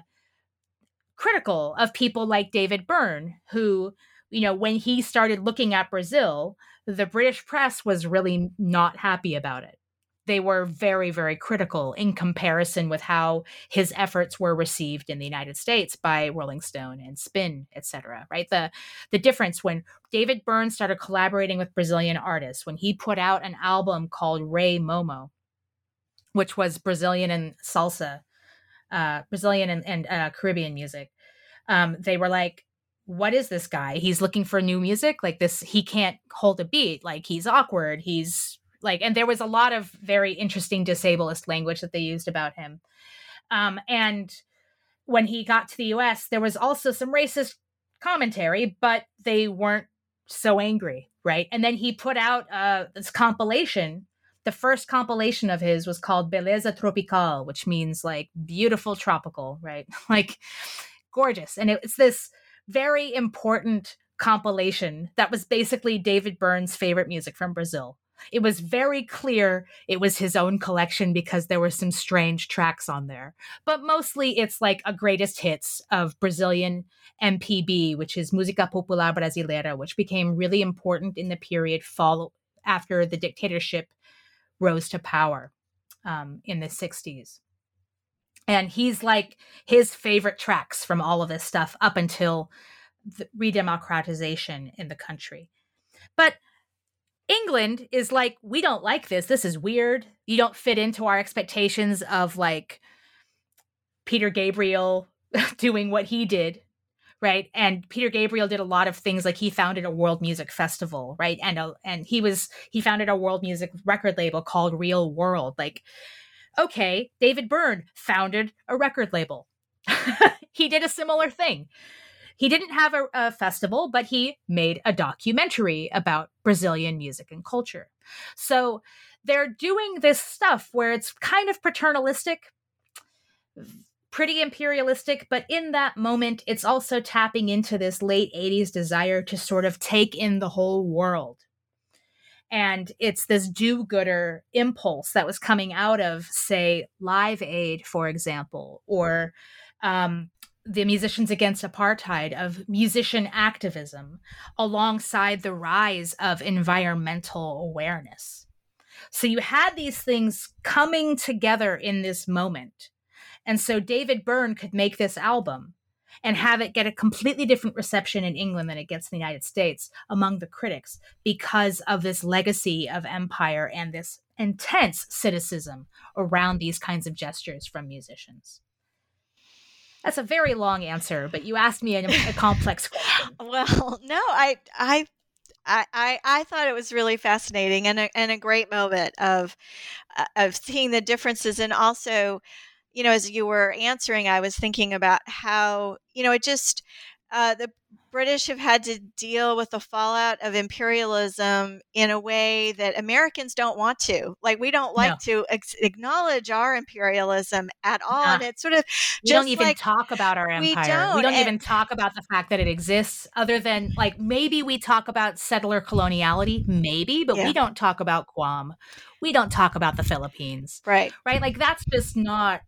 critical of people like David Byrne who you know, when he started looking at Brazil, the British press was really not happy about it. They were very, very critical in comparison with how his efforts were received in the United States by Rolling Stone and Spin, etc. Right? The the difference when David Byrne started collaborating with Brazilian artists, when he put out an album called Rei Momo, which was Brazilian and salsa, uh, Brazilian and, and uh, Caribbean music. Um, they were like, what is this guy? He's looking for new music. Like this, he can't hold a beat. Like he's awkward. He's like, and there was a lot of very interesting disableist language that they used about him. Um, and when he got to the US, there was also some racist commentary, but they weren't so angry, right? And then he put out uh, this compilation. The first compilation of his was called Beleza Tropical, which means like beautiful tropical, right? like gorgeous. And it's this very important compilation that was basically David Byrne's favorite music from Brazil. It was very clear it was his own collection because there were some strange tracks on there. But mostly it's like a greatest hits of Brazilian MPB, which is Música Popular Brasileira, which became really important in the period follow after the dictatorship rose to power um, in the 60s and he's like his favorite tracks from all of this stuff up until the redemocratization in the country but england is like we don't like this. This is weird. You don't fit into our expectations of like peter gabriel doing what he did right? And peter gabriel did a lot of things like he founded a world music festival right? And a, and he was he founded a world music record label called real world. Like okay, David Byrne founded a record label. he did a similar thing. He didn't have a, a, festival, but he made a documentary about Brazilian music and culture. So they're doing this stuff where it's kind of paternalistic, pretty imperialistic, but in that moment, it's also tapping into this late 80s desire to sort of take in the whole world and it's this do-gooder impulse that was coming out of say live aid for example or um, the musicians against apartheid of musician activism alongside the rise of environmental awareness so you had these things coming together in this moment and so david byrne could make this album and have it get a completely different reception in England than it gets in the United States among the critics because of this legacy of empire and this intense cynicism around these kinds of gestures from musicians. That's a very long answer, but you asked me a, a complex question. well, no, I, I I, I, thought it was really fascinating and a, and a great moment of uh, of seeing the differences and also you know, as you were answering, I was thinking about how, you know, it just, uh, the British have had to deal with the fallout of imperialism in a way that Americans don't want to. Like we don't like no. to ex- acknowledge our imperialism at all. Nah. And it's sort of we don't even like, talk about our empire. We don't, we don't and, even talk about the fact that it exists, other than like maybe we talk about settler coloniality, maybe, but yeah. we don't talk about Guam. We don't talk about the Philippines. Right. Right. Like that's just not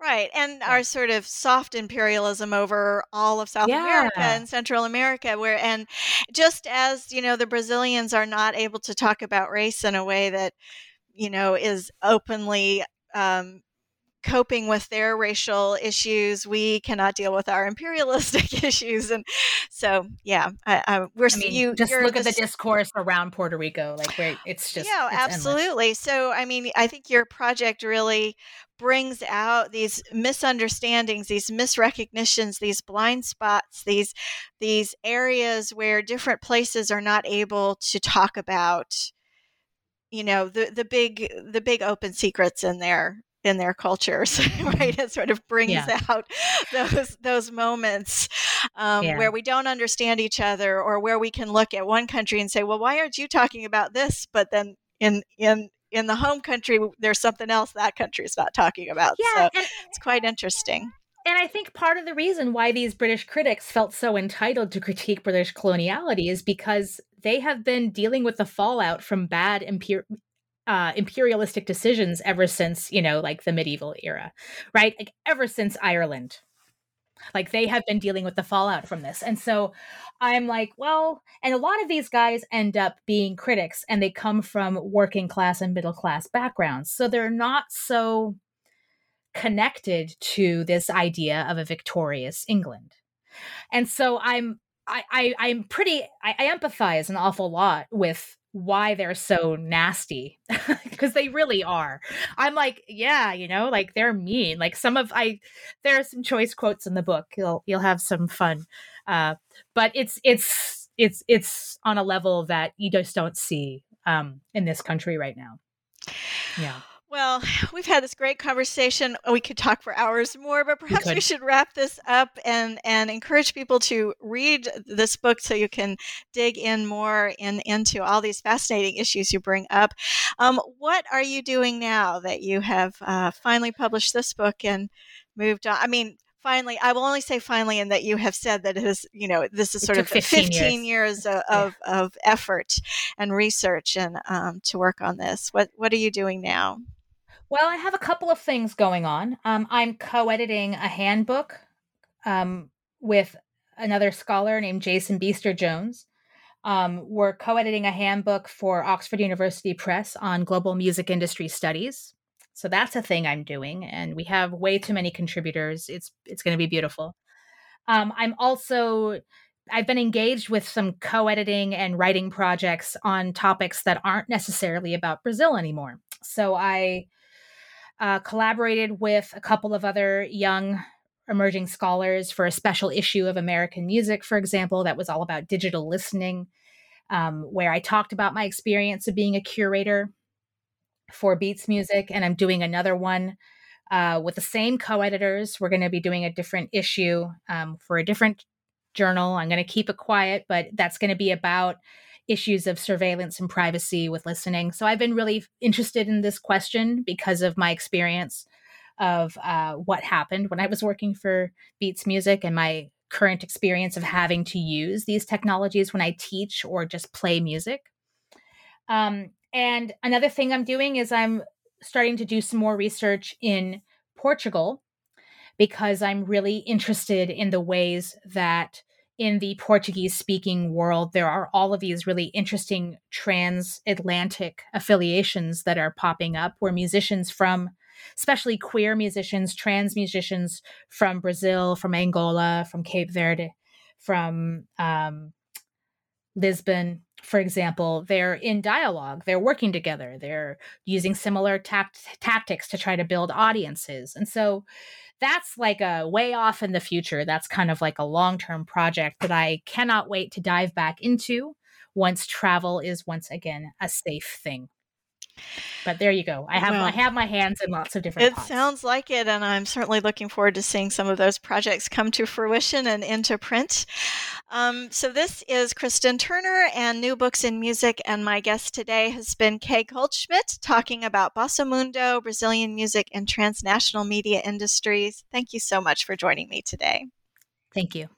Right. And our sort of soft imperialism over all of South America and Central America where and just as, you know, the Brazilians are not able to talk about race in a way that, you know, is openly um coping with their racial issues, we cannot deal with our imperialistic issues, and so yeah, I, I, we're I mean, you just look at the discourse around Puerto Rico. Like, where it's just yeah, it's endless. absolutely. So, I mean, I think your project really brings out these misunderstandings, these misrecognitions, these blind spots, these these areas where different places are not able to talk about, you know, the the big the big open secrets in their in their cultures, right? It sort of brings Yeah. out those those moments um, Yeah. where we don't understand each other, or where we can look at one country and say, "Well, why aren't you talking about this?" But then in in in the home country, there's something else that country is not talking about. Yeah, so and it's quite interesting. And I think part of the reason why these British critics felt so entitled to critique British coloniality is because they have been dealing with the fallout from bad imper- uh, imperialistic decisions ever since, you know, like the medieval era, right? Like ever since Ireland. Like they have been dealing with the fallout from this. And so I'm like, well, and a lot of these guys end up being critics and they come from working class and middle class backgrounds. So they're not so connected to this idea of a victorious England. And so I'm I, I I'm pretty I, I empathize an awful lot with why they're so nasty because they really are. I'm like, yeah, you know, like they're mean. Like some of I there are some choice quotes in the book. You'll you'll have some fun. Uh but it's it's it's it's on a level that you just don't see um in this country right now. Yeah. Well, we've had this great conversation. We could talk for hours more, but perhaps we, could. should wrap this up and and encourage people to read this book so you can dig in more in into all these fascinating issues you bring up. Um, what are you doing now that you have uh, finally published this book and moved on? I mean. Finally, I will only say finally, in that you have said that it is, you know, this is sort of 15 15 years, of, of, of effort and research and um, to work on this. What what are you doing now? Well, I have a couple of things going on. Um, I'm co-editing a handbook um, with another scholar named Jason Beaster-Jones. Um, we're co-editing a handbook for Oxford University Press on global music industry studies. So that's a thing I'm doing, and we have way too many contributors. It's it's going to be beautiful. Um, I'm also I've been engaged with some co-editing and writing projects on topics that aren't necessarily about Brazil anymore. So I uh, collaborated with a couple of other young emerging scholars for a special issue of American Music, for example, that was all about digital listening, um, where I talked about my experience of being a curator for Beats Music. And I'm doing another one uh, with the same co editors. We're going to be doing a different issue um, for a different journal. I'm going to keep it quiet, but that's going to be about issues of surveillance and privacy with listening. So I've been really interested in this question because of my experience of uh, what happened when I was working for Beats Music and my current experience of having to use these technologies when I teach or just play music. Um, and another thing I'm doing is I'm starting to do some more research in Portugal because I'm really interested in the ways that in the Portuguese speaking world, there are all of these really interesting transatlantic affiliations that are popping up where musicians from, especially queer musicians, trans musicians from Brazil, from Angola, from Cape Verde, from um, Lisbon, for example, they're in dialogue, they're working together, they're using similar tact- tactics to try to build audiences. And so that's like a way off in the future. That's kind of like a long term project that I cannot wait to dive back into once travel is once again a safe thing. But there you go. I have Well, I have my hands in lots of different. It pots. sounds like it, and I'm certainly looking forward to seeing some of those projects come to fruition and into print. Um, so, this is Kristen Turner and New Books in Music, and my guest today has been Kay Goldschmitt talking about Bossa Mundo, Brazilian music, and transnational media industries. Thank you so much for joining me today. Thank you.